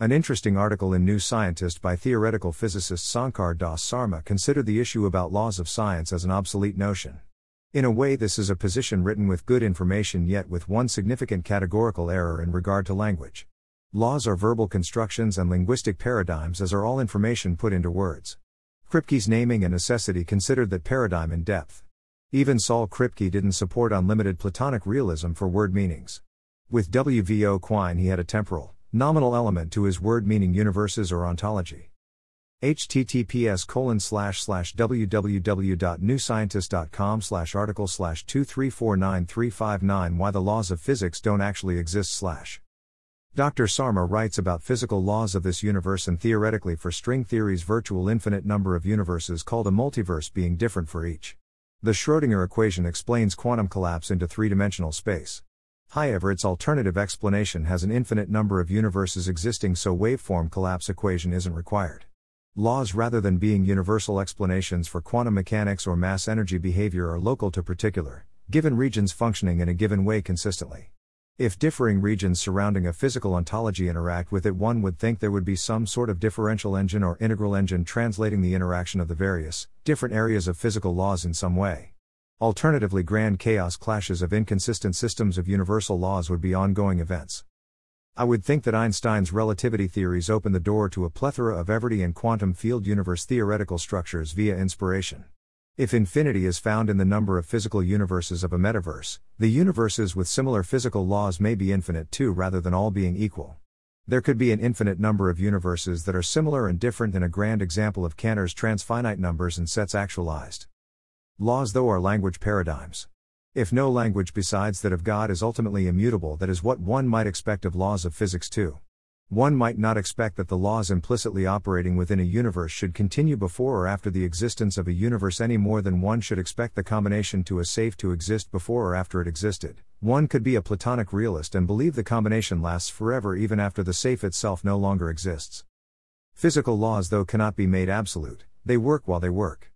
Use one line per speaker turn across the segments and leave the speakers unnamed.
An interesting article in New Scientist by theoretical physicist Sankar Das Sarma considered the issue about laws of science as an obsolete notion. In a way, this is a position written with good information yet with one significant categorical error in regard to language. Laws are verbal constructions and linguistic paradigms, as are all information put into words. Kripke's naming and necessity considered that paradigm in depth. Even Saul Kripke didn't support unlimited Platonic realism for word meanings. With W.V.O. Quine, he had a temporal, nominal element to his word meaning universes or ontology https colon slash slash www.newscientist.com slash article slash 2349359 why the laws of physics don't actually exist slash Dr. Sarma writes about physical laws of this universe and theoretically for string theory's virtual infinite number of universes called a multiverse being different for each. The Schrödinger equation explains quantum collapse into three-dimensional space. However, its alternative explanation has an infinite number of universes existing so waveform collapse equation isn't required. Laws rather than being universal explanations for quantum mechanics or mass energy behavior are local to particular, given regions functioning in a given way consistently. If differing regions surrounding a physical ontology interact with it, one would think there would be some sort of differential engine or integral engine translating the interaction of the various, different areas of physical laws in some way. Alternatively, grand chaos clashes of inconsistent systems of universal laws would be ongoing events. I would think that Einstein's relativity theories open the door to a plethora of everyday and quantum field universe theoretical structures via inspiration. If infinity is found in the number of physical universes of a metaverse, the universes with similar physical laws may be infinite too rather than all being equal. There could be an infinite number of universes that are similar and different in a grand example of Cantor's transfinite numbers and sets actualized. Laws, though, are language paradigms. If no language besides that of God is ultimately immutable, that is what one might expect of laws of physics too. One might not expect that the laws implicitly operating within a universe should continue before or after the existence of a universe any more than one should expect the combination to a safe to exist before or after it existed. One could be a Platonic realist and believe the combination lasts forever even after the safe itself no longer exists. Physical laws, though, cannot be made absolute, they work while they work.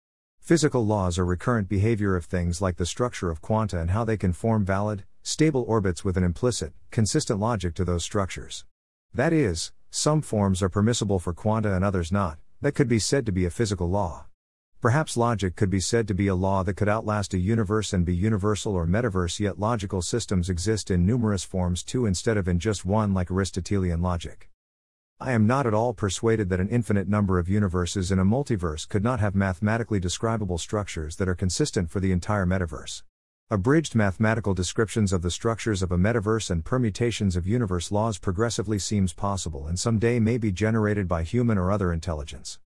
Physical laws are recurrent behavior of things like the structure of quanta and how they can form valid, stable orbits with an implicit, consistent logic to those structures. That is, some forms are permissible for quanta and others not, that could be said to be a physical law. Perhaps logic could be said to be a law that could outlast a universe and be universal or metaverse, yet logical systems exist in numerous forms too instead of in just one, like Aristotelian logic. I am not at all persuaded that an infinite number of universes in a multiverse could not have mathematically describable structures that are consistent for the entire metaverse. Abridged mathematical descriptions of the structures of a metaverse and permutations of universe laws progressively seems possible and someday may be generated by human or other intelligence.